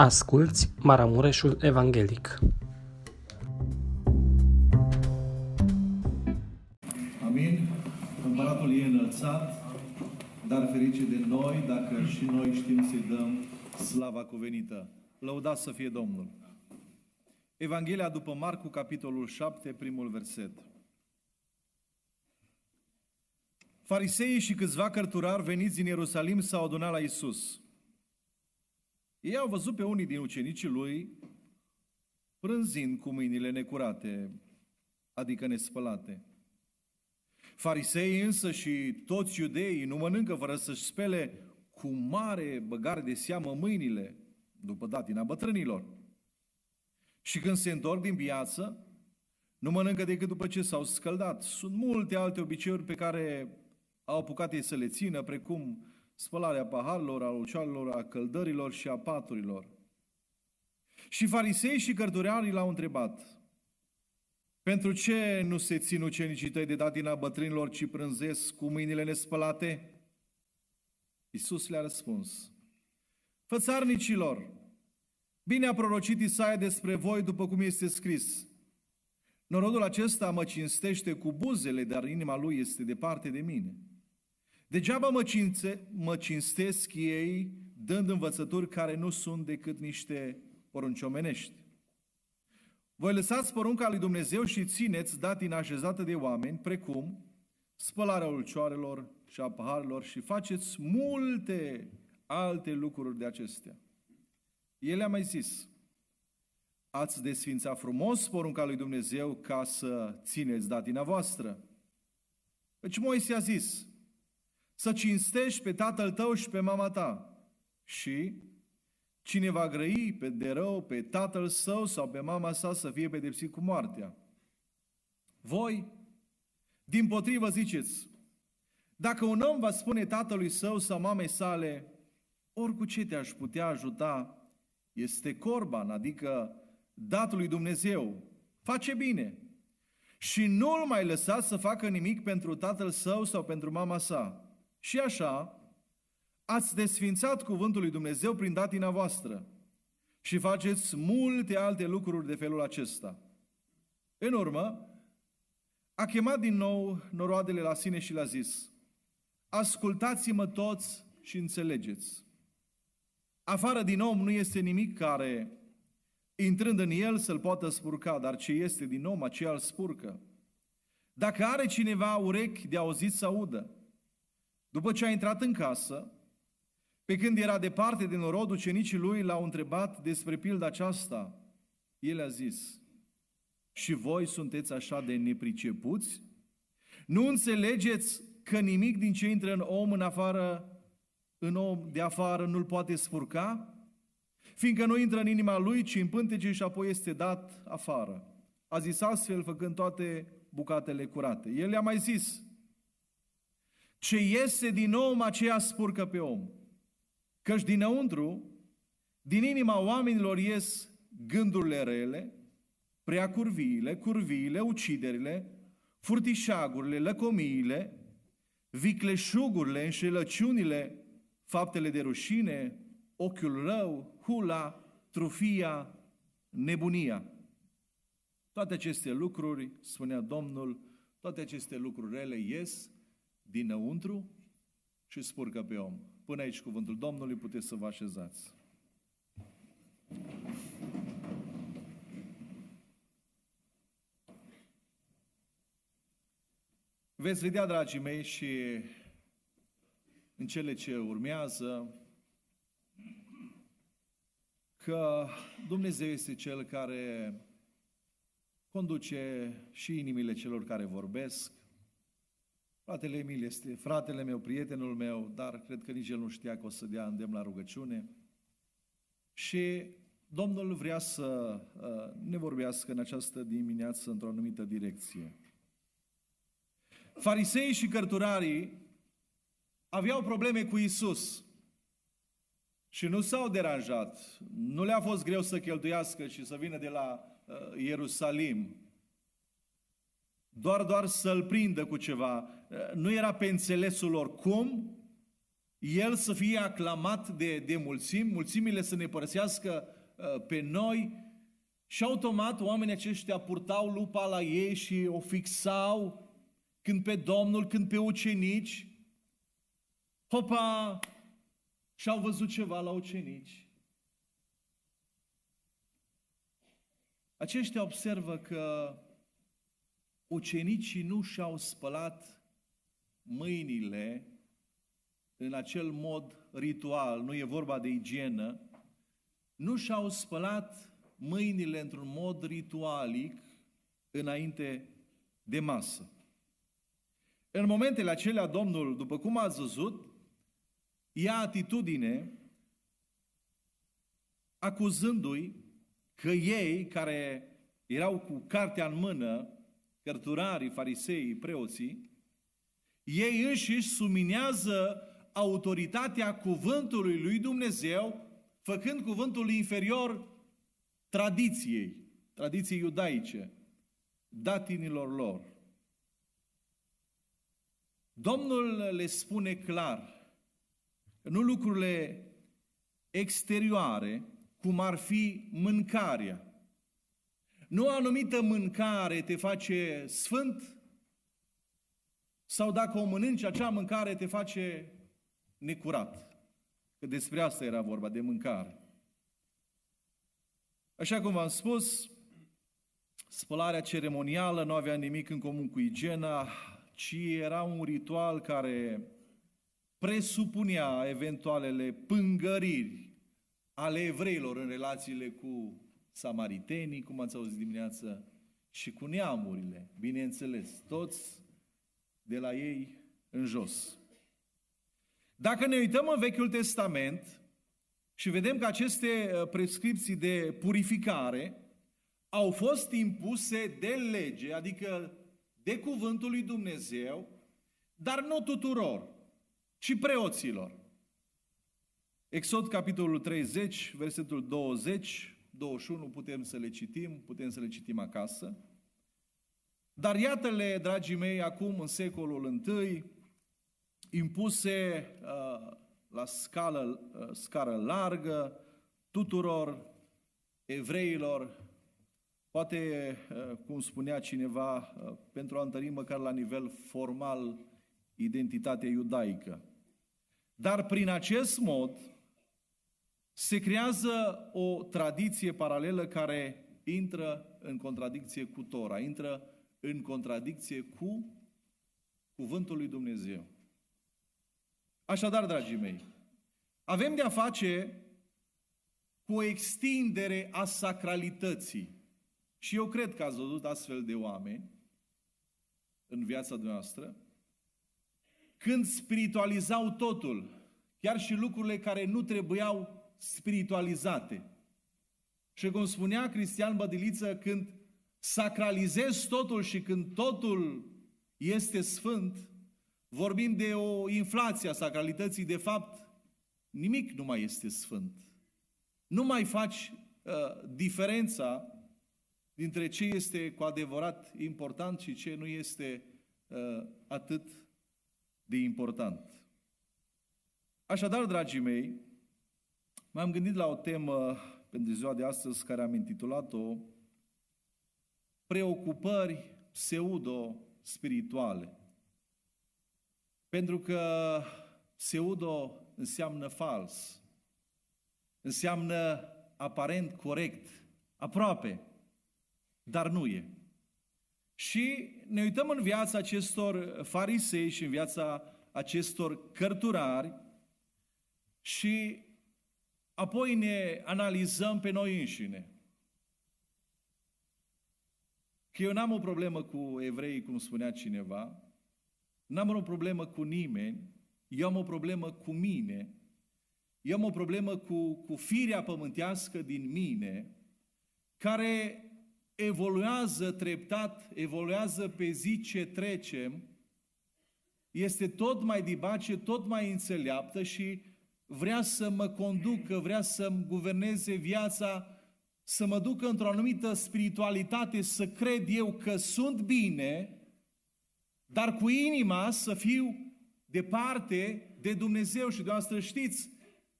Asculți Maramureșul Evanghelic. Amin. Împăratul e înălțat, dar ferice de noi dacă și noi știm să-i dăm slava cuvenită. Lăudați să fie Domnul. Evanghelia după Marcu, capitolul 7, primul verset. Fariseii și câțiva cărturari veniți din Ierusalim s-au adunat la Isus. Ei au văzut pe unii din ucenicii lui prânzind cu mâinile necurate, adică nespălate. Fariseii însă și toți iudeii nu mănâncă fără să-și spele cu mare băgare de seamă mâinile, după datina bătrânilor. Și când se întorc din piață, nu mănâncă decât după ce s-au scăldat. Sunt multe alte obiceiuri pe care au apucat ei să le țină, precum spălarea paharilor, a lucioarelor, a căldărilor și a paturilor. Și farisei și cărturarii l-au întrebat, pentru ce nu se țin ucenicii tăi de datina bătrânilor, ci prânzesc cu mâinile nespălate? Iisus le-a răspuns, Fățarnicilor, bine a prorocit Isaia despre voi după cum este scris. Norodul acesta mă cinstește cu buzele, dar inima lui este departe de mine. Degeaba mă, cinste, mă cinstesc ei dând învățături care nu sunt decât niște porunci omenești. Voi lăsați porunca lui Dumnezeu și țineți datina așezată de oameni, precum spălarea ulcioarelor și a paharelor și faceți multe alte lucruri de acestea. El a mai zis, ați desfințat frumos porunca lui Dumnezeu ca să țineți datina voastră. Deci Moise a zis, să cinstești pe tatăl tău și pe mama ta. Și cine va grăi pe de rău pe tatăl său sau pe mama sa să fie pedepsit cu moartea. Voi, din potrivă ziceți, dacă un om va spune tatălui său sau mamei sale, oricu ce te-aș putea ajuta, este corban, adică datul lui Dumnezeu, face bine. Și nu-l mai lăsa să facă nimic pentru tatăl său sau pentru mama sa. Și așa, ați desfințat cuvântul lui Dumnezeu prin datina voastră și faceți multe alte lucruri de felul acesta. În urmă, a chemat din nou noroadele la sine și le-a zis, ascultați-mă toți și înțelegeți. Afară din om nu este nimic care, intrând în el, să-l poată spurca, dar ce este din om, aceea îl spurcă. Dacă are cineva urechi de auzit să audă, după ce a intrat în casă, pe când era departe din norod, ucenicii lui l-au întrebat despre pilda aceasta. El a zis, și voi sunteți așa de nepricepuți? Nu înțelegeți că nimic din ce intră în om în afară, în om de afară nu-l poate spurca? Fiindcă nu intră în inima lui, ci în pântece și apoi este dat afară. A zis astfel, făcând toate bucatele curate. El i-a mai zis, ce iese din om, aceea spurcă pe om. Căci dinăuntru, din inima oamenilor ies gândurile rele, prea curviile, curviile, uciderile, furtișagurile, lăcomiile, vicleșugurile, înșelăciunile, faptele de rușine, ochiul rău, hula, trufia, nebunia. Toate aceste lucruri, spunea Domnul, toate aceste lucruri rele ies dinăuntru și spurcă pe om. Până aici cuvântul Domnului, puteți să vă așezați. Veți vedea, dragii mei, și în cele ce urmează, că Dumnezeu este Cel care conduce și inimile celor care vorbesc, Fratele Emil este fratele meu, prietenul meu, dar cred că nici el nu știa că o să dea îndemn la rugăciune. Și Domnul vrea să uh, ne vorbească în această dimineață într-o anumită direcție. Farisei și cărturarii aveau probleme cu Isus și nu s-au deranjat. Nu le-a fost greu să cheltuiască și să vină de la uh, Ierusalim doar, doar să-l prindă cu ceva. Nu era pe înțelesul lor cum, El să fie aclamat de, de mulțimi, mulțimile să ne părăsească uh, pe noi și automat oamenii aceștia purtau lupa la ei și o fixau când pe Domnul, când pe ucenici. Hopa! Și-au văzut ceva la ucenici. Aceștia observă că ucenicii nu și-au spălat mâinile în acel mod ritual, nu e vorba de igienă, nu și-au spălat mâinile într-un mod ritualic înainte de masă. În momentele acelea, Domnul, după cum ați văzut, ia atitudine acuzându-i că ei, care erau cu cartea în mână, cărturarii, fariseii, preoții, ei înșiși suminează autoritatea cuvântului lui Dumnezeu, făcând cuvântul inferior tradiției, tradiției iudaice, datinilor lor. Domnul le spune clar că nu lucrurile exterioare, cum ar fi mâncarea. Nu o anumită mâncare te face sfânt sau dacă o mănânci, acea mâncare te face necurat. Că despre asta era vorba, de mâncare. Așa cum v-am spus, spălarea ceremonială nu avea nimic în comun cu igiena, ci era un ritual care presupunea eventualele pângăriri ale evreilor în relațiile cu samaritenii, cum ați auzit dimineață, și cu neamurile, bineînțeles, toți de la ei în jos. Dacă ne uităm în Vechiul Testament și vedem că aceste uh, prescripții de purificare au fost impuse de lege, adică de cuvântul lui Dumnezeu, dar nu tuturor, ci preoților. Exod, capitolul 30, versetul 20, 21, putem să le citim, putem să le citim acasă. Dar iată-le, dragii mei, acum în secolul I, impuse uh, la scală, uh, scară largă tuturor evreilor, poate, uh, cum spunea cineva, uh, pentru a întări măcar la nivel formal identitatea iudaică. Dar prin acest mod se creează o tradiție paralelă care intră în contradicție cu Tora, intră în contradicție cu cuvântul lui Dumnezeu. Așadar, dragii mei, avem de a face cu o extindere a sacralității. Și eu cred că ați văzut astfel de oameni în viața noastră, când spiritualizau totul, chiar și lucrurile care nu trebuiau spiritualizate. Și cum spunea Cristian Bădiliță, când sacralizezi totul și când totul este sfânt, vorbim de o inflație a sacralității, de fapt, nimic nu mai este sfânt. Nu mai faci uh, diferența dintre ce este cu adevărat important și ce nu este uh, atât de important. Așadar, dragii mei, m-am gândit la o temă pentru ziua de astăzi care am intitulat-o Preocupări pseudo-spirituale. Pentru că pseudo înseamnă fals, înseamnă aparent corect, aproape, dar nu e. Și ne uităm în viața acestor farisei și în viața acestor cărturari și apoi ne analizăm pe noi înșine. Că eu n-am o problemă cu evrei, cum spunea cineva, n-am o problemă cu nimeni, eu am o problemă cu mine, eu am o problemă cu, cu firea pământească din mine, care evoluează treptat, evoluează pe zi ce trecem, este tot mai dibace, tot mai înțeleaptă și vrea să mă conducă, vrea să-mi guverneze viața, să mă ducă într-o anumită spiritualitate, să cred eu că sunt bine, dar cu inima să fiu departe de Dumnezeu și dumneavoastră știți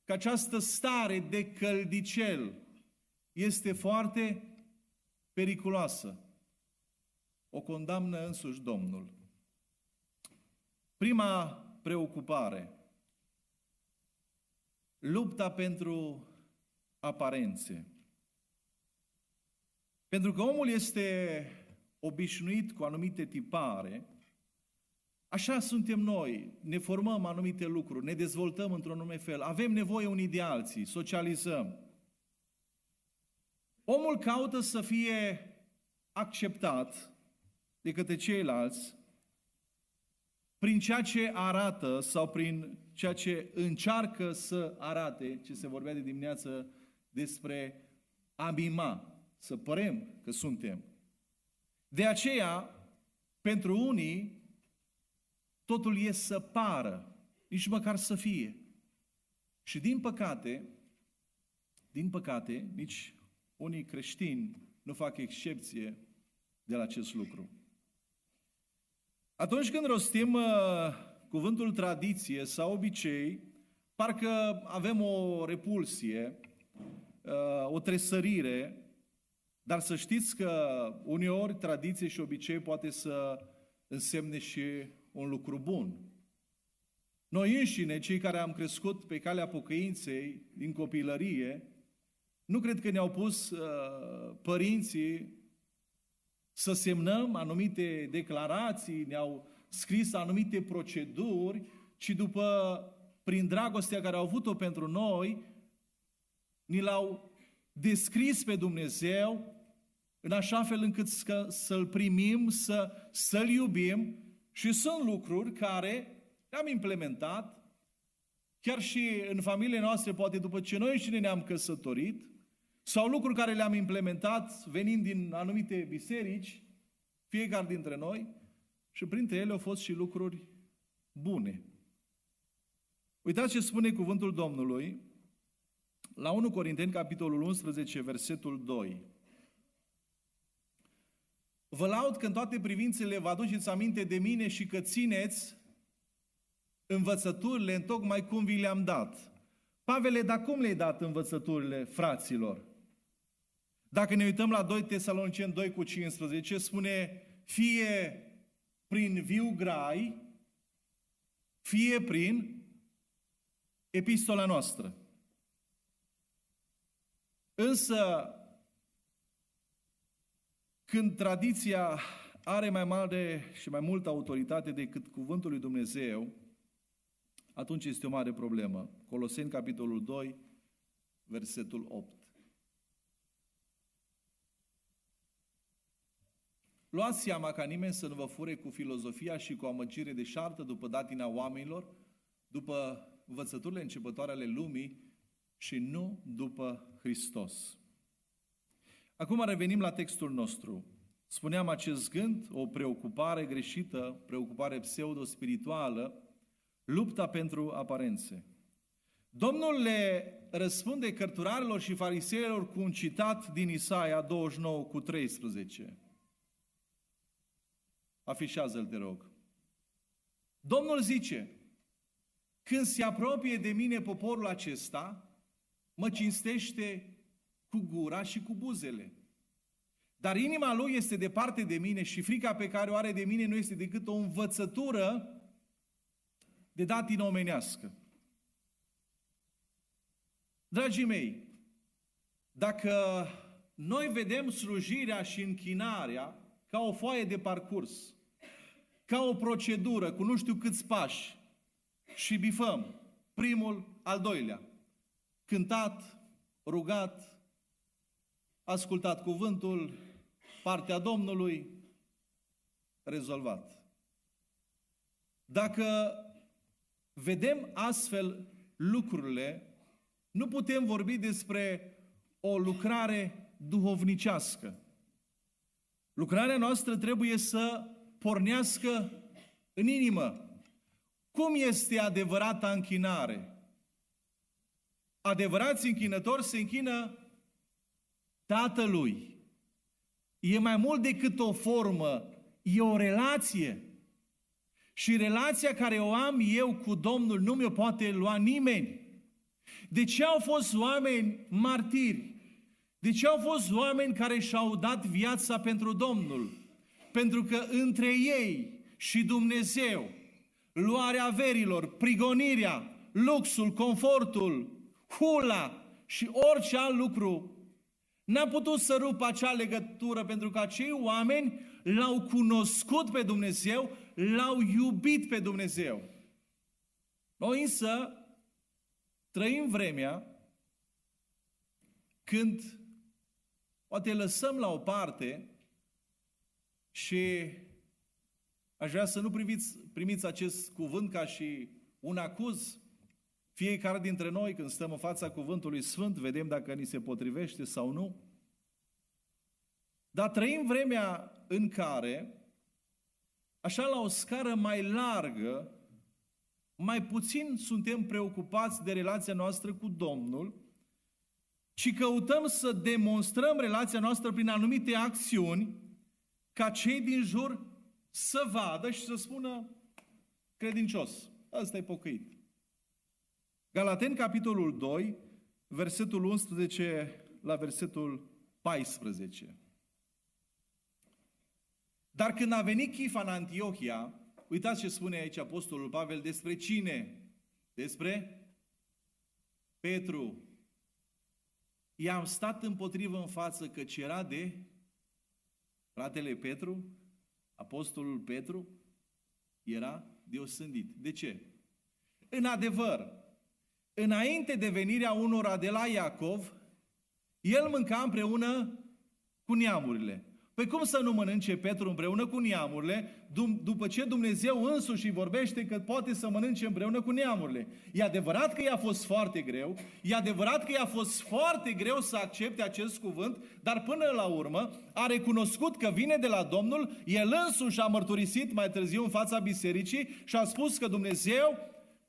că această stare de căldicel este foarte periculoasă. O condamnă însuși Domnul. Prima preocupare. Lupta pentru aparențe. Pentru că omul este obișnuit cu anumite tipare, așa suntem noi, ne formăm anumite lucruri, ne dezvoltăm într-un anume fel, avem nevoie unii de alții, socializăm. Omul caută să fie acceptat de către ceilalți prin ceea ce arată sau prin ceea ce încearcă să arate, ce se vorbea de dimineață despre a mima, să părem că suntem. De aceea, pentru unii, totul e să pară, nici măcar să fie. Și din păcate, din păcate, nici unii creștini nu fac excepție de la acest lucru. Atunci când rostim uh, cuvântul tradiție sau obicei, parcă avem o repulsie, uh, o tresărire, dar să știți că uneori tradiție și obicei poate să însemne și un lucru bun. Noi înșine, cei care am crescut pe calea pocăinței din copilărie, nu cred că ne-au pus uh, părinții să semnăm anumite declarații, ne-au scris anumite proceduri, ci după, prin dragostea care au avut-o pentru noi, ni l-au descris pe Dumnezeu în așa fel încât să-L primim, să, să-L iubim și sunt lucruri care le-am implementat, chiar și în familiile noastre, poate după ce noi și ne-am căsătorit, sau lucruri care le-am implementat venind din anumite biserici, fiecare dintre noi, și printre ele au fost și lucruri bune. Uitați ce spune cuvântul Domnului la 1 Corinteni, capitolul 11, versetul 2. Vă laud că în toate privințele vă aduceți aminte de mine și că țineți învățăturile în tocmai cum vi le-am dat. Pavele, dar cum le-ai dat învățăturile fraților? Dacă ne uităm la 2 Tesaloniceni 2 cu 15, spune fie prin viu grai, fie prin epistola noastră. Însă, când tradiția are mai mare și mai multă autoritate decât cuvântul lui Dumnezeu, atunci este o mare problemă. Coloseni, capitolul 2, versetul 8. Luați seama ca nimeni să nu vă fure cu filozofia și cu amăgire de șartă după datina oamenilor, după învățăturile începătoare ale lumii și nu după Hristos. Acum revenim la textul nostru. Spuneam acest gând, o preocupare greșită, preocupare pseudo-spirituală, lupta pentru aparențe. Domnul le răspunde cărturarilor și fariseilor cu un citat din Isaia 29 cu 13. Afișează-l, te rog. Domnul zice, când se apropie de mine poporul acesta, mă cinstește cu gura și cu buzele. Dar inima lui este departe de mine și frica pe care o are de mine nu este decât o învățătură de datină omenească. Dragii mei, dacă noi vedem slujirea și închinarea ca o foaie de parcurs, ca o procedură cu nu știu câți pași și bifăm primul, al doilea, cântat, rugat, ascultat cuvântul, partea Domnului, rezolvat. Dacă vedem astfel lucrurile, nu putem vorbi despre o lucrare duhovnicească. Lucrarea noastră trebuie să pornească în inimă. Cum este adevărata închinare? Adevărați închinători se închină Tatălui. E mai mult decât o formă, e o relație. Și relația care o am eu cu Domnul nu mi-o poate lua nimeni. De ce au fost oameni martiri? De ce au fost oameni care și-au dat viața pentru Domnul? Pentru că între ei și Dumnezeu, luarea averilor, prigonirea, luxul, confortul, hula și orice alt lucru n-a putut să rupă acea legătură pentru că acei oameni l-au cunoscut pe Dumnezeu, l-au iubit pe Dumnezeu. Noi însă trăim vremea când poate lăsăm la o parte și aș vrea să nu priviți, primiți acest cuvânt ca și un acuz. Fiecare dintre noi, când stăm în fața cuvântului Sfânt, vedem dacă ni se potrivește sau nu. Dar trăim vremea în care, așa la o scară mai largă, mai puțin suntem preocupați de relația noastră cu Domnul, ci căutăm să demonstrăm relația noastră prin anumite acțiuni, ca cei din jur să vadă și să spună credincios, ăsta e pocăit. Galaten, capitolul 2, versetul 11 la versetul 14. Dar când a venit Chifa în Antiohia, uitați ce spune aici Apostolul Pavel despre cine? Despre Petru. I-am stat împotrivă în față căci era de fratele Petru, Apostolul Petru, era de osândit. De ce? În adevăr, înainte de venirea unora de la Iacov, el mânca împreună cu neamurile. Păi cum să nu mănânce Petru împreună cu neamurile, după ce Dumnezeu însuși îi vorbește că poate să mănânce împreună cu neamurile? E adevărat că i-a fost foarte greu, e adevărat că i-a fost foarte greu să accepte acest cuvânt, dar până la urmă a recunoscut că vine de la Domnul, el însuși a mărturisit mai târziu în fața bisericii și a spus că Dumnezeu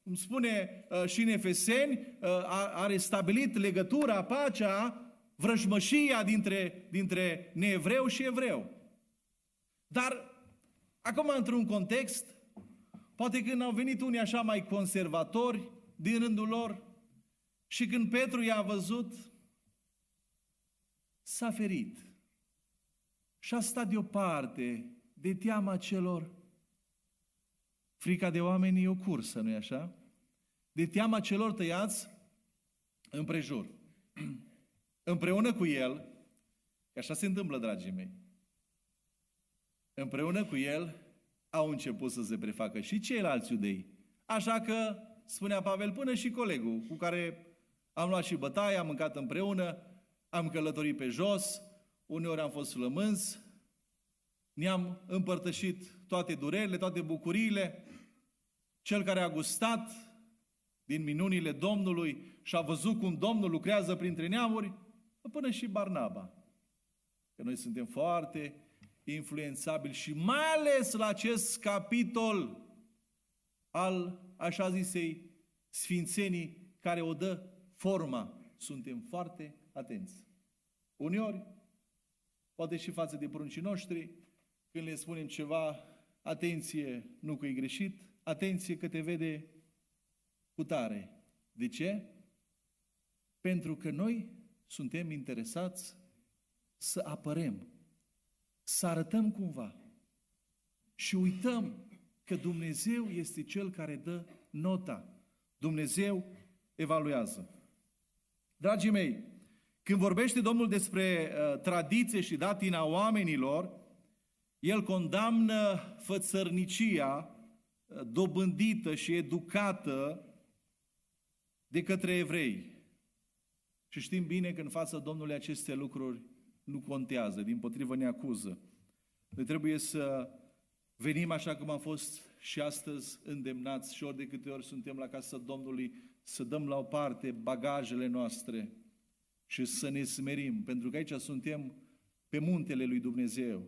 cum spune uh, și în Efeseni, uh, a, are stabilit legătura, pacea vrăjmășia dintre, dintre neevreu și evreu. Dar, acum, într-un context, poate când au venit unii așa mai conservatori din rândul lor și când Petru i-a văzut, s-a ferit și a stat deoparte de teama celor. Frica de oameni e o cursă, nu-i așa? De teama celor tăiați împrejur. Împreună cu el, că așa se întâmplă, dragii mei, împreună cu el au început să se prefacă și ceilalți iudei. Așa că, spunea Pavel, până și colegul cu care am luat și bătaie, am mâncat împreună, am călătorit pe jos, uneori am fost flămânzi, ne-am împărtășit toate durerile, toate bucuriile. Cel care a gustat din minunile Domnului și a văzut cum Domnul lucrează printre neamuri, până și Barnaba. Că noi suntem foarte influențabili și mai ales la acest capitol al, așa zisei, sfințenii care o dă forma. Suntem foarte atenți. Uneori, poate și față de pruncii noștri, când le spunem ceva, atenție, nu că e greșit, atenție că te vede cu tare. De ce? Pentru că noi suntem interesați să apărem, să arătăm cumva și uităm că Dumnezeu este Cel care dă nota. Dumnezeu evaluează. Dragii mei, când vorbește Domnul despre uh, tradiție și datina oamenilor, El condamnă fățărnicia uh, dobândită și educată de către evrei. Și știm bine că în fața Domnului aceste lucruri nu contează, din potrivă ne acuză. Noi trebuie să venim așa cum am fost și astăzi îndemnați și ori de câte ori suntem la casa Domnului să dăm la o parte bagajele noastre și să ne smerim, pentru că aici suntem pe muntele lui Dumnezeu.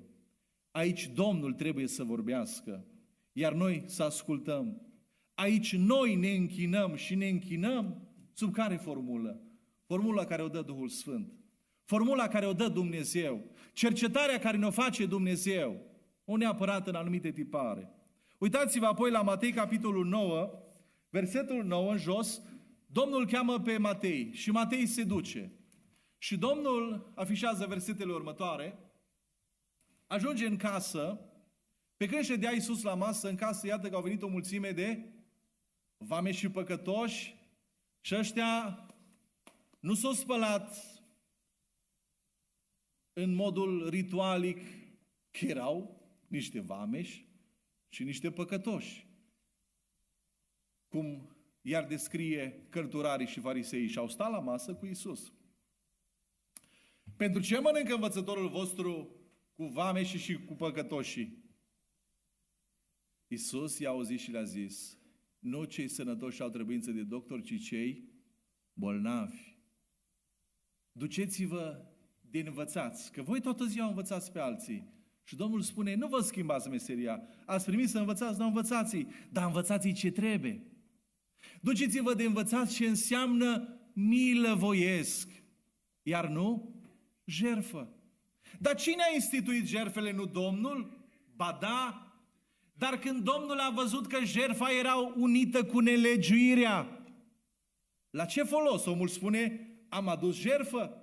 Aici Domnul trebuie să vorbească, iar noi să ascultăm. Aici noi ne închinăm și ne închinăm sub care formulă? Formula care o dă Duhul Sfânt. Formula care o dă Dumnezeu. Cercetarea care ne-o face Dumnezeu. O neapărat în anumite tipare. Uitați-vă apoi la Matei, capitolul 9, versetul 9 în jos, Domnul cheamă pe Matei și Matei se duce. Și Domnul afișează versetele următoare, ajunge în casă, pe când ședea Iisus la masă, în casă, iată că au venit o mulțime de vame și păcătoși și ăștia nu s-au spălat în modul ritualic, că erau niște vameși și niște păcătoși. Cum iar descrie cărturarii și farisei și au stat la masă cu Isus. Pentru ce mănâncă învățătorul vostru cu vame și, și cu păcătoșii? Isus i-a auzit și le-a zis, nu cei sănătoși au trebuință de doctor, ci cei bolnavi. Duceți-vă de învățați, că voi toată ziua învățați pe alții. Și Domnul spune, nu vă schimbați meseria, ați primit să învățați, nu învățați dar învățați ce trebuie. Duceți-vă de învățați ce înseamnă milă voiesc, iar nu jerfă. Dar cine a instituit jerfele, nu Domnul? Ba da, dar când Domnul a văzut că jerfa era unită cu nelegiuirea, la ce folos? Omul spune, am adus jerfă.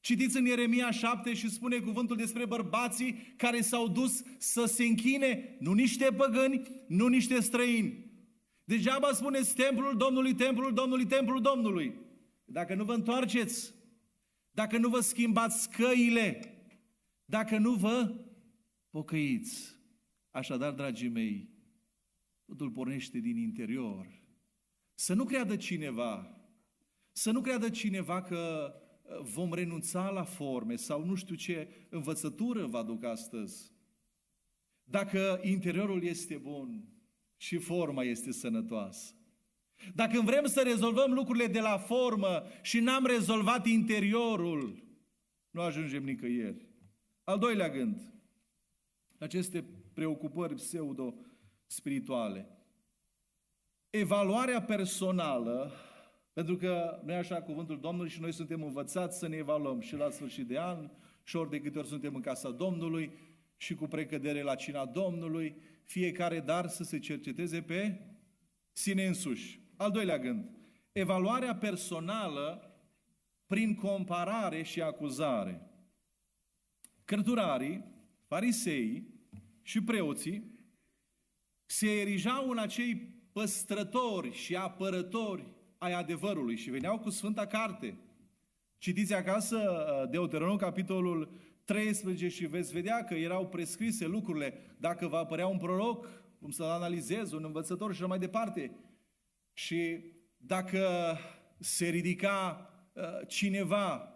Citiți în Ieremia 7 și spune cuvântul despre bărbații care s-au dus să se închine, nu niște păgâni, nu niște străini. Degeaba spuneți templul Domnului, templul Domnului, templul Domnului. Dacă nu vă întoarceți, dacă nu vă schimbați căile, dacă nu vă pocăiți. Așadar, dragii mei, totul pornește din interior. Să nu creadă cineva, să nu creadă cineva că uh, vom renunța la forme sau nu știu ce învățătură vă aduc astăzi. Dacă interiorul este bun și forma este sănătoasă. Dacă vrem să rezolvăm lucrurile de la formă și n-am rezolvat interiorul, nu ajungem nicăieri. Al doilea gând, aceste preocupări pseudo-spirituale. Evaluarea personală, pentru că nu e așa cuvântul Domnului și noi suntem învățați să ne evaluăm și la sfârșit de an, și ori de câte ori suntem în casa Domnului, și cu precădere la cina Domnului, fiecare dar să se cerceteze pe sine însuși. Al doilea gând, evaluarea personală prin comparare și acuzare. Cărturarii, farisei, și preoții se erijau în acei păstrători și apărători ai adevărului și veneau cu Sfânta Carte. Citiți acasă uh, Deuteronom, capitolul 13 și veți vedea că erau prescrise lucrurile. Dacă va apărea un proroc, cum să-l analizez, un învățător și așa mai departe. Și dacă se ridica uh, cineva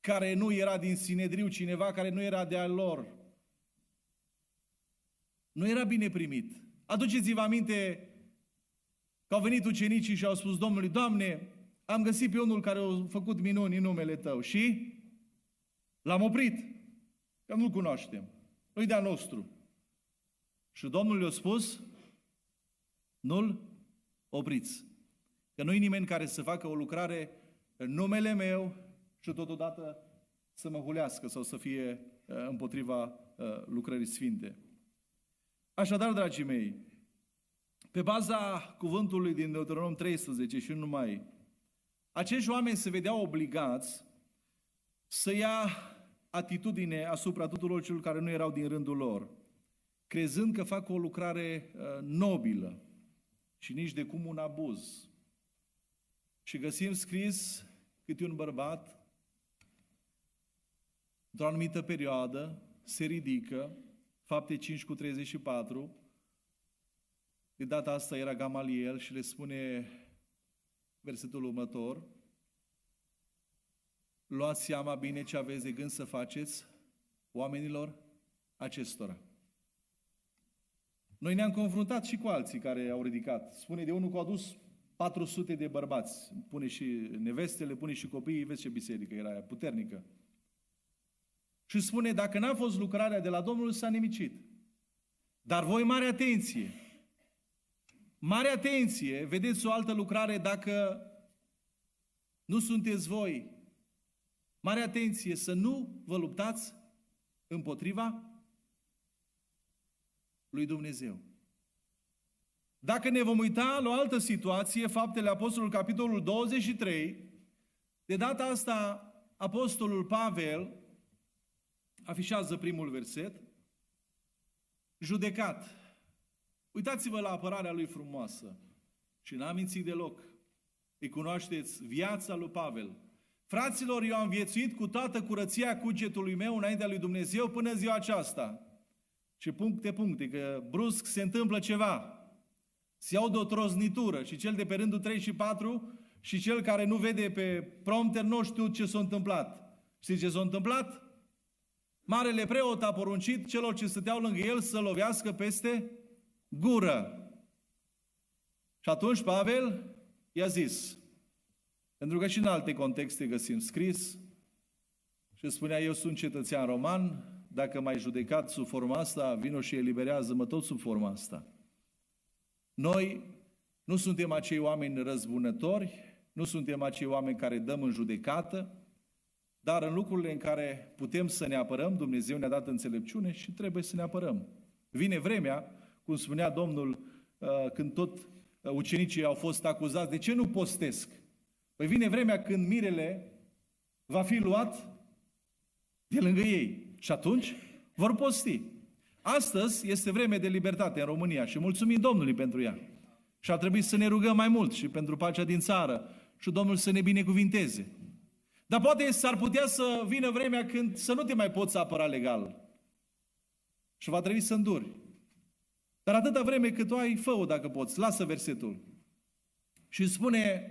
care nu era din Sinedriu, cineva care nu era de al lor, nu era bine primit. Aduceți-vă aminte că au venit ucenicii și au spus Domnului, Doamne, am găsit pe unul care a făcut minuni în numele Tău și l-am oprit, că nu-l cunoaștem, nu-i de-a nostru. Și Domnul le-a spus, nu-l opriți. Că nu-i nimeni care să facă o lucrare în numele meu și totodată să mă hulească sau să fie uh, împotriva uh, lucrării sfinte. Așadar, dragii mei, pe baza cuvântului din Deuteronom 13 și nu numai, acești oameni se vedeau obligați să ia atitudine asupra tuturor celor care nu erau din rândul lor, crezând că fac o lucrare uh, nobilă și nici de cum un abuz. Și găsim scris câte un bărbat, într-o anumită perioadă, se ridică Fapte 5 cu 34, de data asta era Gamaliel și le spune versetul următor, luați seama bine ce aveți de gând să faceți oamenilor acestora. Noi ne-am confruntat și cu alții care au ridicat. Spune de unul că a adus 400 de bărbați. Pune și nevestele, pune și copiii, vezi ce biserică era aia, puternică. Și spune, dacă n-a fost lucrarea de la Domnul, s-a nimicit. Dar voi mare atenție! Mare atenție! Vedeți o altă lucrare dacă nu sunteți voi. Mare atenție să nu vă luptați împotriva lui Dumnezeu. Dacă ne vom uita la o altă situație, Faptele Apostolului, capitolul 23, de data asta Apostolul Pavel afișează primul verset, judecat. Uitați-vă la apărarea lui frumoasă și n-am mințit deloc. Îi cunoașteți viața lui Pavel. Fraților, eu am viețuit cu toată curăția cugetului meu înaintea lui Dumnezeu până ziua aceasta. Și puncte, puncte, că brusc se întâmplă ceva. Se iau de o troznitură și cel de pe rândul 3 și 4 și cel care nu vede pe prompter nu știu ce s-a întâmplat. Știți ce s-a întâmplat? Marele preot a poruncit celor ce stăteau lângă el să lovească peste gură. Și atunci Pavel i-a zis, pentru că și în alte contexte găsim scris, și spunea, eu sunt cetățean roman, dacă mai judecat sub forma asta, vino și eliberează-mă tot sub forma asta. Noi nu suntem acei oameni răzbunători, nu suntem acei oameni care dăm în judecată, dar în lucrurile în care putem să ne apărăm, Dumnezeu ne-a dat înțelepciune și trebuie să ne apărăm. Vine vremea, cum spunea Domnul, uh, când tot uh, ucenicii au fost acuzați, de ce nu postesc? Păi vine vremea când mirele va fi luat de lângă ei și atunci vor posti. Astăzi este vreme de libertate în România și mulțumim Domnului pentru ea. Și ar trebui să ne rugăm mai mult și pentru pacea din țară și Domnul să ne binecuvinteze. Dar poate s-ar putea să vină vremea când să nu te mai poți apăra legal. Și va trebui să înduri. Dar atâta vreme cât tu ai, fă dacă poți. Lasă versetul. Și spune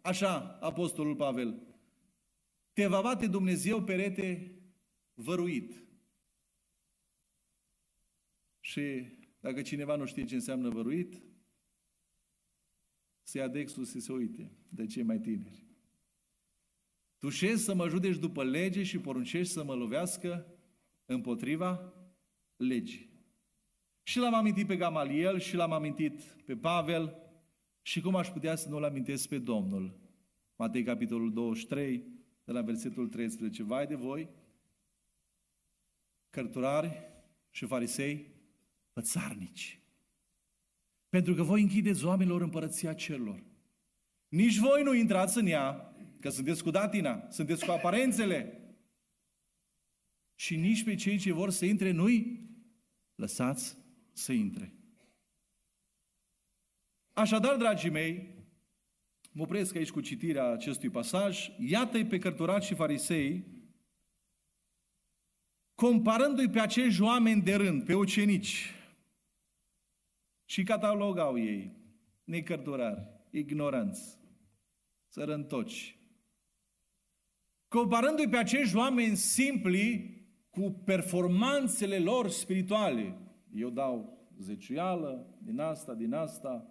așa Apostolul Pavel, te va bate Dumnezeu perete văruit. Și dacă cineva nu știe ce înseamnă văruit, să ia dexul să se uite de cei mai tineri. Tu șezi să mă judeci după lege și poruncești să mă lovească împotriva legii. Și l-am amintit pe Gamaliel și l-am amintit pe Pavel și cum aș putea să nu-l amintesc pe Domnul. Matei capitolul 23, de la versetul 13. Vai de voi, cărturari și farisei, pățarnici. Pentru că voi închideți oamenilor împărăția celor. Nici voi nu intrați în ea, că sunteți cu datina, sunteți cu aparențele. Și nici pe cei ce vor să intre, nu-i lăsați să intre. Așadar, dragii mei, mă opresc aici cu citirea acestui pasaj. Iată-i pe cărturați și farisei, comparându-i pe acești oameni de rând, pe ucenici, și catalogau ei, necărturari, ignoranți, sărăntoci. Comparându-i pe acești oameni simpli cu performanțele lor spirituale. Eu dau zeciuială, din asta, din asta,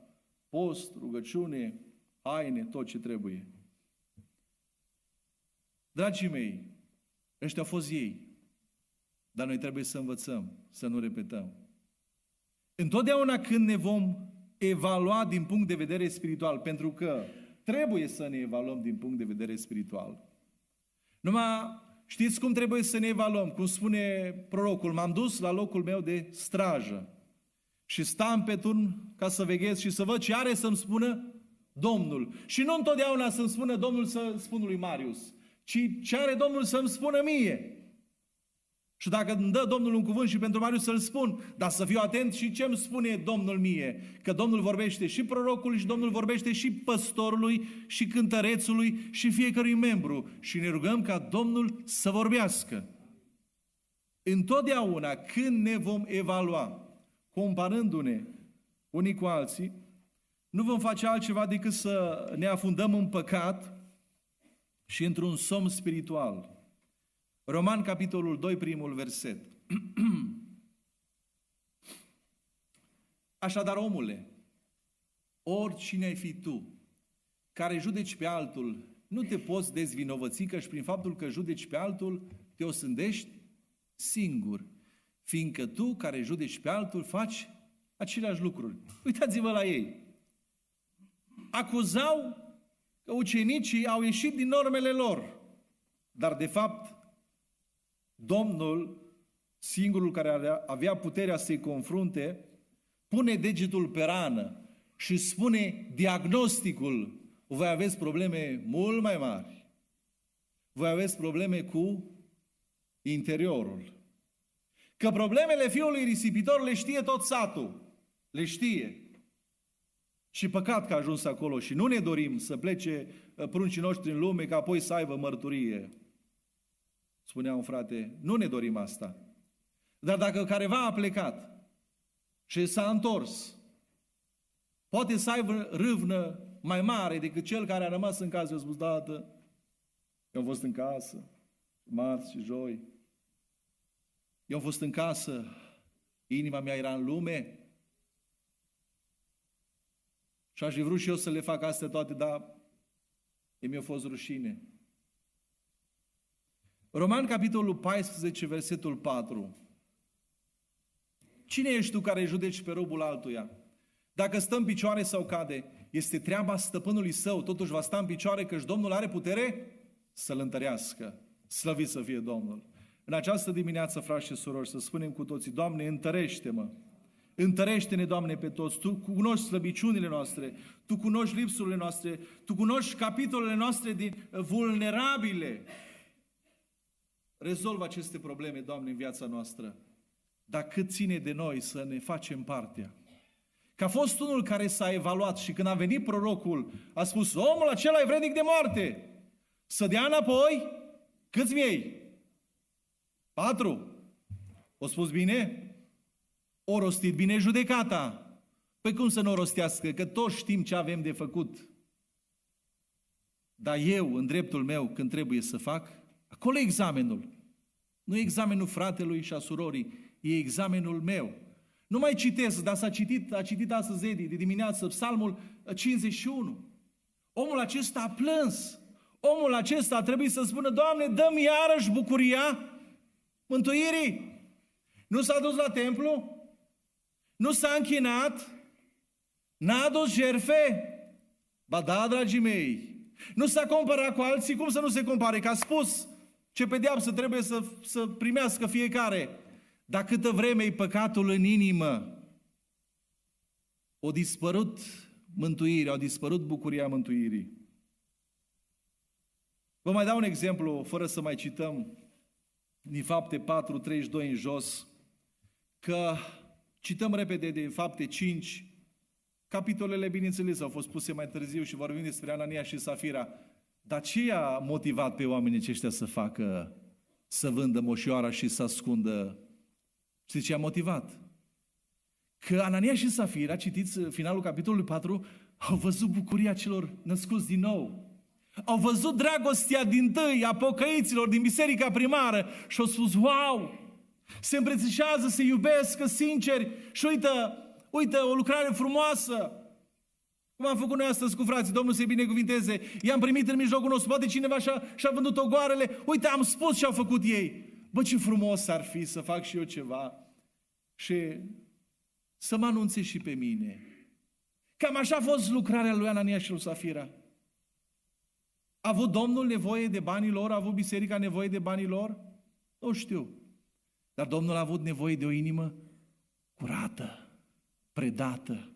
post, rugăciune, haine, tot ce trebuie. Dragii mei, ăștia au fost ei, dar noi trebuie să învățăm, să nu repetăm. Întotdeauna când ne vom evalua din punct de vedere spiritual, pentru că trebuie să ne evaluăm din punct de vedere spiritual. Numai știți cum trebuie să ne evaluăm? Cum spune prorocul, m-am dus la locul meu de strajă și stam pe turn ca să veghez și să văd ce are să-mi spună Domnul. Și nu întotdeauna să-mi spună Domnul să spună lui Marius, ci ce are Domnul să-mi spună mie. Și dacă îmi dă Domnul un cuvânt și pentru Marius să-l spun, dar să fiu atent și ce îmi spune Domnul mie. Că Domnul vorbește și prorocului și Domnul vorbește și păstorului și cântărețului și fiecărui membru. Și ne rugăm ca Domnul să vorbească. Întotdeauna când ne vom evalua, comparându-ne unii cu alții, nu vom face altceva decât să ne afundăm în păcat și într-un somn spiritual. Roman, capitolul 2, primul verset. Așadar, omule, oricine ai fi tu, care judeci pe altul, nu te poți dezvinovăți că și prin faptul că judeci pe altul, te osândești singur, fiindcă tu, care judeci pe altul, faci aceleași lucruri. Uitați-vă la ei. Acuzau că ucenicii au ieșit din normele lor, dar de fapt Domnul, singurul care avea puterea să-i confrunte, pune degetul pe rană și spune diagnosticul, voi aveți probleme mult mai mari. Voi aveți probleme cu interiorul. Că problemele fiului risipitor le știe tot satul. Le știe. Și păcat că a ajuns acolo și nu ne dorim să plece uh, pruncii noștri în lume ca apoi să aibă mărturie. Spunea un frate, nu ne dorim asta. Dar dacă careva a plecat și s-a întors, poate să aibă râvnă mai mare decât cel care a rămas în casă. Eu spus, dată, eu am fost în casă, marți și joi. Eu am fost în casă, inima mea era în lume, și aș fi vrut și eu să le fac astea toate, dar e mi-a fost rușine. Roman, capitolul 14, versetul 4. Cine ești tu care judeci pe robul altuia? Dacă stă în picioare sau cade, este treaba stăpânului său, totuși va sta în picioare, căci Domnul are putere să-l întărească. Slăvit să fie Domnul. În această dimineață, frați și surori, să spunem cu toții, Doamne, întărește-mă! Întărește-ne, Doamne, pe toți. Tu cunoști slăbiciunile noastre, Tu cunoști lipsurile noastre, Tu cunoști capitolele noastre din vulnerabile. Rezolvă aceste probleme, Doamne, în viața noastră. Dar cât ține de noi să ne facem partea. Că a fost unul care s-a evaluat și când a venit prorocul, a spus, omul acela e vrednic de moarte. Să dea înapoi, câți miei? Patru. O spus bine? O rostit bine judecata. Păi cum să nu o rostească? Că toți știm ce avem de făcut. Dar eu, în dreptul meu, când trebuie să fac, acolo e examenul. Nu e examenul fratelui și a surorii, e examenul meu. Nu mai citesc, dar s-a citit, a citit astăzi Edi, de dimineață, psalmul 51. Omul acesta a plâns. Omul acesta a trebuit să spună, Doamne, dăm iarăși bucuria mântuirii. Nu s-a dus la templu, nu s-a închinat, n-a adus jerfe. Ba da, dragii mei, nu s-a comparat cu alții, cum să nu se compare? Că a spus ce pedeapsă trebuie să, să primească fiecare. Dar câtă vreme e păcatul în inimă, o dispărut mântuirea, a dispărut bucuria mântuirii. Vă mai dau un exemplu, fără să mai cităm din fapte 4, 32 în jos, că Cităm repede de fapte 5, capitolele, bineînțeles, au fost puse mai târziu și vorbim despre Anania și Safira. Dar ce i-a motivat pe oamenii aceștia să facă, să vândă moșioara și să ascundă? Știți ce a motivat? Că Anania și Safira, citiți finalul capitolului 4, au văzut bucuria celor născuți din nou. Au văzut dragostea din tâi a pocăiților din biserica primară și au spus, wow, se îmbrățișează, se iubesc, sinceri și uită, uită, o lucrare frumoasă. Cum am făcut noi astăzi cu frații, Domnul să-i binecuvinteze. I-am primit în mijlocul nostru, poate cineva și-a, și-a vândut ogoarele. Uite, am spus ce au făcut ei. Bă, ce frumos ar fi să fac și eu ceva. Și să mă anunțe și pe mine. Cam așa a fost lucrarea lui Anania și lui Safira. A avut Domnul nevoie de banii lor? A avut biserica nevoie de banii lor? Nu știu. Dar Domnul a avut nevoie de o inimă curată, predată.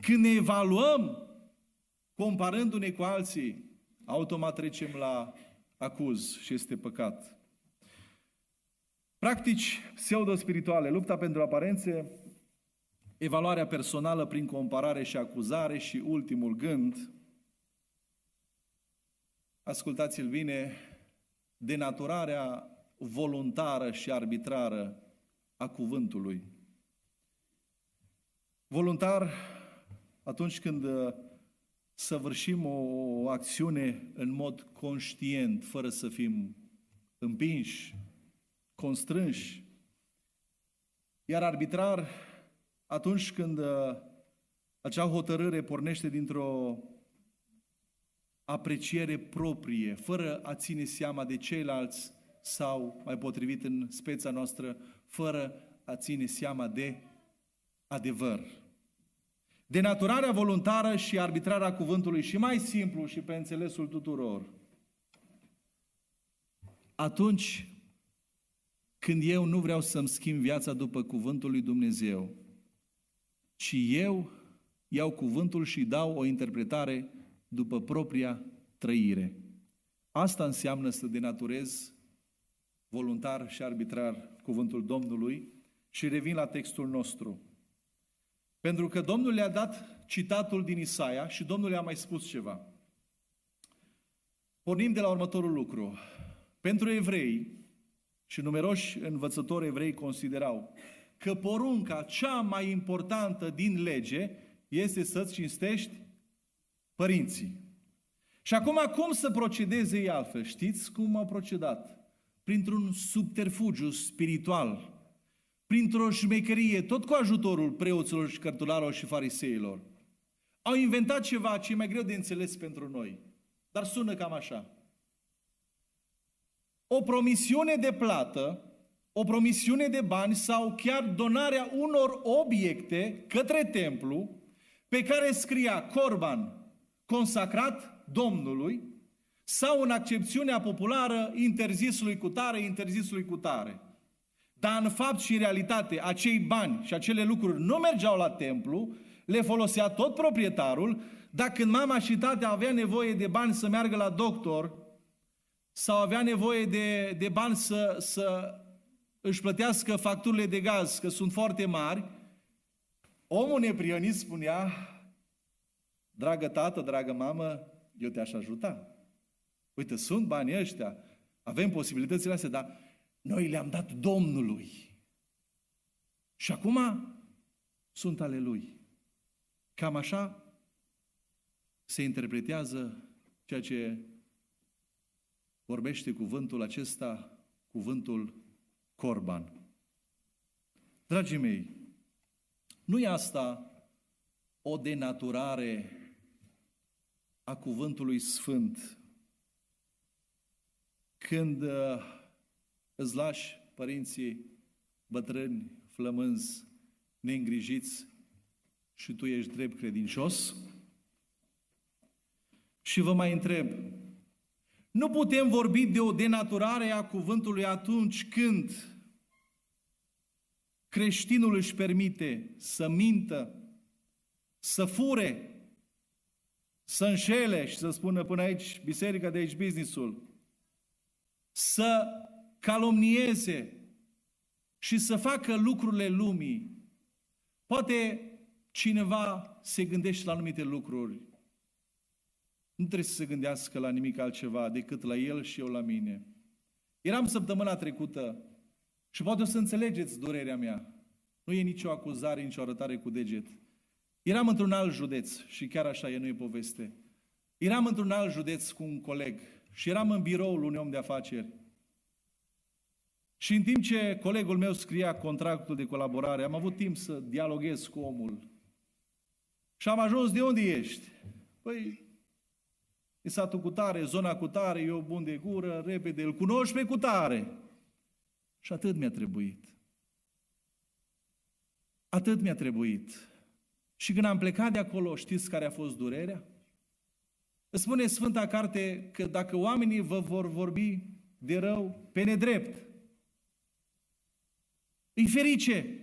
Când ne evaluăm comparându-ne cu alții, automat trecem la acuz și este păcat. Practici pseudo-spirituale, lupta pentru aparențe, evaluarea personală prin comparare și acuzare și ultimul gând, ascultați-l bine, denaturarea voluntară și arbitrară a cuvântului. Voluntar, atunci când uh, săvârșim o, o acțiune în mod conștient, fără să fim împinși, constrânși, iar arbitrar, atunci când uh, acea hotărâre pornește dintr-o apreciere proprie, fără a ține seama de ceilalți sau, mai potrivit în speța noastră, fără a ține seama de adevăr. Denaturarea voluntară și arbitrarea cuvântului și mai simplu și pe înțelesul tuturor. Atunci când eu nu vreau să-mi schimb viața după cuvântul lui Dumnezeu, ci eu iau cuvântul și dau o interpretare după propria trăire. Asta înseamnă să denaturez voluntar și arbitrar cuvântul Domnului și revin la textul nostru. Pentru că Domnul le-a dat citatul din Isaia și Domnul le-a mai spus ceva. Pornim de la următorul lucru. Pentru evrei, și numeroși învățători evrei considerau că porunca cea mai importantă din lege este să-ți cinstești părinții. Și acum, cum să procedeze ei altfel? Știți cum au procedat? Printr-un subterfugiu spiritual, printr-o șmecherie, tot cu ajutorul preoților și cărtularilor și fariseilor. Au inventat ceva ce e mai greu de înțeles pentru noi, dar sună cam așa. O promisiune de plată, o promisiune de bani sau chiar donarea unor obiecte către templu pe care scria Corban, consacrat Domnului, sau în accepțiunea populară interzisului cu tare, interzisului cu tare. Dar în fapt și în realitate, acei bani și acele lucruri nu mergeau la templu, le folosea tot proprietarul, dar când mama și tata avea nevoie de bani să meargă la doctor sau avea nevoie de, de bani să, să își plătească facturile de gaz, că sunt foarte mari, omul neprionist spunea, dragă tată, dragă mamă, eu te-aș ajuta. Uite, sunt banii ăștia, avem posibilitățile astea, dar noi le-am dat Domnului. Și acum sunt ale Lui. Cam așa se interpretează ceea ce vorbește cuvântul acesta, cuvântul Corban. Dragii mei, nu e asta o denaturare a cuvântului sfânt când uh, îți lași părinții bătrâni, flămânzi, neîngrijiți și tu ești drept credincios? Și vă mai întreb, nu putem vorbi de o denaturare a cuvântului atunci când creștinul își permite să mintă, să fure, să înșele și să spună până aici biserica, de aici businessul, să calomnieze și să facă lucrurile lumii. Poate cineva se gândește la anumite lucruri. Nu trebuie să se gândească la nimic altceva decât la el și eu la mine. Eram săptămâna trecută și poate o să înțelegeți durerea mea. Nu e nicio acuzare, nicio arătare cu deget. Eram într-un alt județ și chiar așa e, nu e poveste. Eram într-un alt județ cu un coleg și eram în biroul unui om de afaceri. Și în timp ce colegul meu scria contractul de colaborare, am avut timp să dialoghez cu omul. Și am ajuns de unde ești? Păi, e satul cu tare, zona cu tare, eu bun de gură, repede, îl cunoști pe cu tare. Și atât mi-a trebuit. Atât mi-a trebuit. Și când am plecat de acolo, știți care a fost durerea? Îți spune Sfânta Carte că dacă oamenii vă vor vorbi de rău pe nedrept, îi ferice.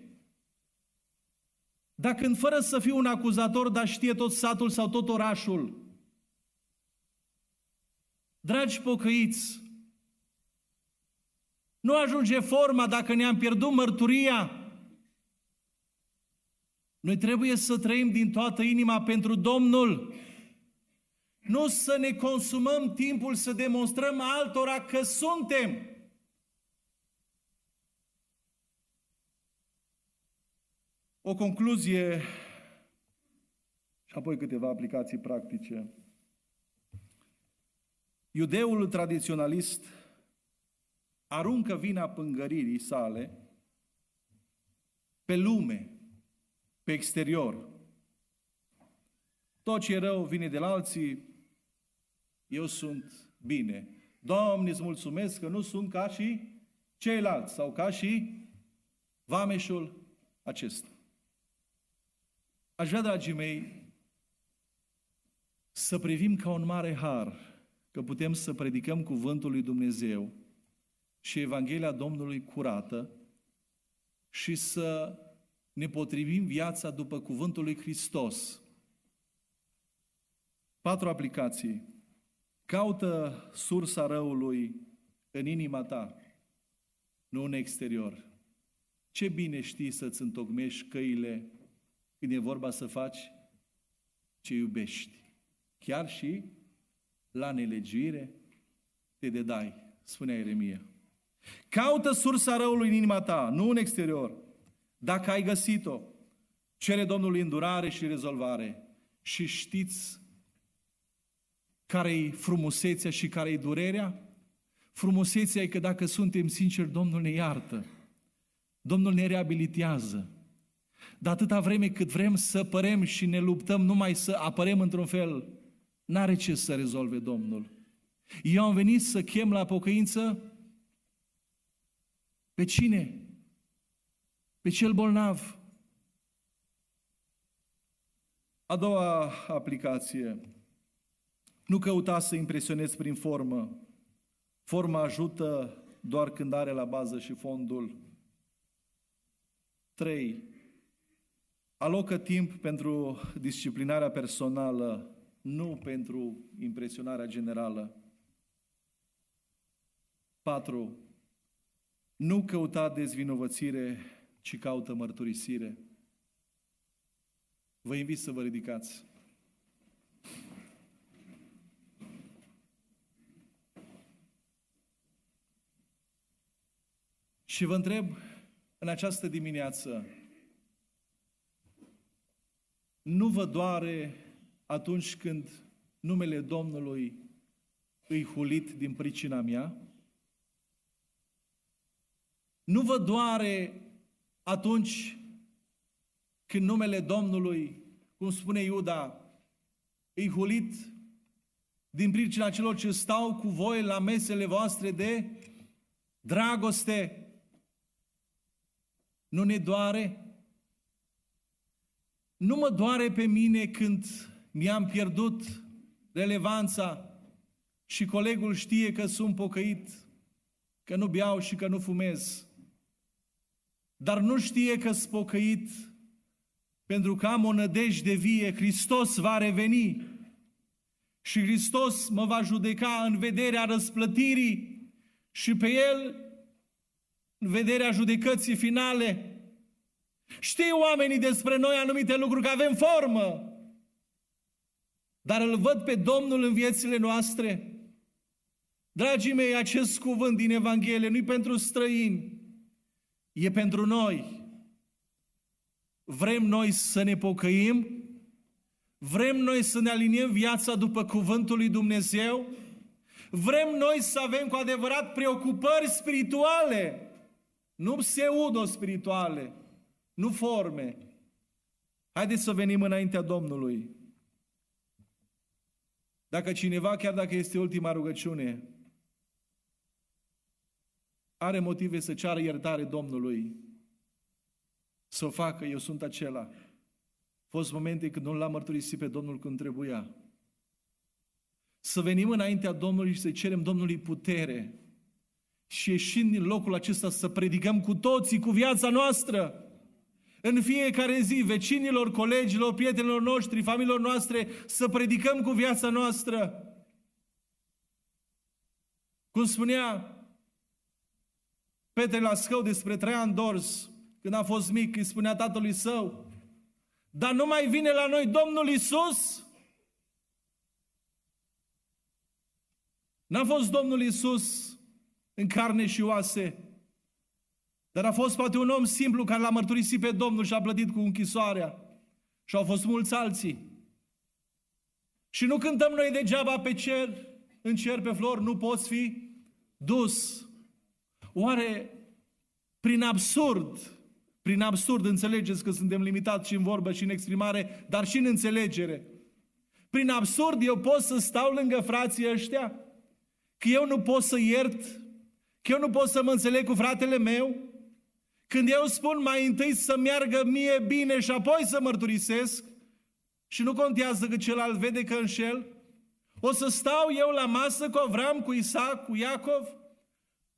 Dacă în fără să fiu un acuzator, dar știe tot satul sau tot orașul, dragi pocăiți, nu ajunge forma dacă ne-am pierdut mărturia. Noi trebuie să trăim din toată inima pentru Domnul. Nu să ne consumăm timpul să demonstrăm altora că suntem. O concluzie și apoi câteva aplicații practice. Iudeul tradiționalist aruncă vina pângăririi sale pe lume, pe exterior. Tot ce e rău vine de la alții, eu sunt bine. Doamne, îți mulțumesc că nu sunt ca și ceilalți sau ca și vameșul acesta. Aș vrea, dragii mei, să privim ca un mare har că putem să predicăm cuvântul lui Dumnezeu și Evanghelia Domnului curată și să ne potrivim viața după cuvântul lui Hristos Patru aplicații. Caută sursa răului în inima ta, nu în exterior. Ce bine știi să-ți întocmești căile când e vorba să faci ce iubești. Chiar și la nelegiuire te dedai, spunea Ieremia. Caută sursa răului în inima ta, nu în exterior. Dacă ai găsit-o, cere Domnului îndurare și rezolvare. Și știți care-i frumusețea și care-i durerea? Frumusețea e că dacă suntem sinceri, Domnul ne iartă. Domnul ne reabilitează. Dar atâta vreme cât vrem să părem și ne luptăm numai să apărem într-un fel, n-are ce să rezolve Domnul. Eu am venit să chem la pocăință pe cine? Pe cel bolnav. A doua aplicație. Nu căuta să impresionezi prin formă. Forma ajută doar când are la bază și fondul. 3. Alocă timp pentru disciplinarea personală, nu pentru impresionarea generală. 4. Nu căuta dezvinovățire, ci caută mărturisire. Vă invit să vă ridicați. Și vă întreb în această dimineață, nu vă doare atunci când numele Domnului îi hulit din pricina mea? Nu vă doare atunci când numele Domnului, cum spune Iuda, îi hulit din pricina celor ce stau cu voi la mesele voastre de dragoste? Nu ne doare? Nu mă doare pe mine când mi-am pierdut relevanța și colegul știe că sunt pocăit, că nu beau și că nu fumez. Dar nu știe că sunt pocăit pentru că am o nădejde vie, Hristos va reveni și Hristos mă va judeca în vederea răsplătirii și pe El în vederea judecății finale. Știu oamenii despre noi anumite lucruri, că avem formă, dar îl văd pe Domnul în viețile noastre. Dragii mei, acest cuvânt din Evanghelie nu-i pentru străini, e pentru noi. Vrem noi să ne pocăim? Vrem noi să ne aliniem viața după cuvântul lui Dumnezeu? Vrem noi să avem cu adevărat preocupări spirituale? Nu pseudo-spirituale, nu forme. Haideți să venim înaintea Domnului. Dacă cineva, chiar dacă este ultima rugăciune, are motive să ceară iertare Domnului, să o facă, eu sunt acela. Au fost momente când nu l-am mărturisit pe Domnul când trebuia. Să venim înaintea Domnului și să cerem Domnului putere, și ieșind din locul acesta să predicăm cu toții, cu viața noastră, în fiecare zi, vecinilor, colegilor, prietenilor noștri, familiilor noastre, să predicăm cu viața noastră. Cum spunea Petre Lascău despre Traian Dors, când a fost mic, îi spunea tatălui său, dar nu mai vine la noi Domnul Isus? N-a fost Domnul Isus în carne și oase. Dar a fost poate un om simplu care l-a mărturisit pe Domnul și a plătit cu închisoarea. Și au fost mulți alții. Și nu cântăm noi degeaba pe cer, în cer pe flori, nu poți fi dus. Oare prin absurd, prin absurd înțelegeți că suntem limitați și în vorbă și în exprimare, dar și în înțelegere. Prin absurd eu pot să stau lângă frații ăștia? Că eu nu pot să iert Că eu nu pot să mă înțeleg cu fratele meu? Când eu spun mai întâi să meargă mie bine și apoi să mărturisesc și nu contează că celălalt vede că înșel, o să stau eu la masă cu Avram, cu Isaac, cu Iacov,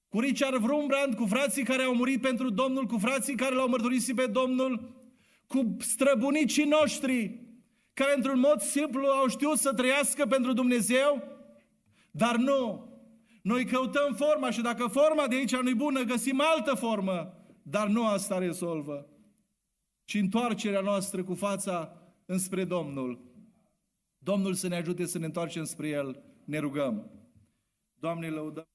cu Richard Vrumbrand, cu frații care au murit pentru Domnul, cu frații care l-au mărturisit pe Domnul, cu străbunicii noștri, care într-un mod simplu au știut să trăiască pentru Dumnezeu, dar nu. Noi căutăm forma și dacă forma de aici nu-i bună, găsim altă formă, dar nu asta rezolvă. Și întoarcerea noastră cu fața înspre Domnul. Domnul să ne ajute să ne întoarcem spre El, ne rugăm. Doamne, lăudăm.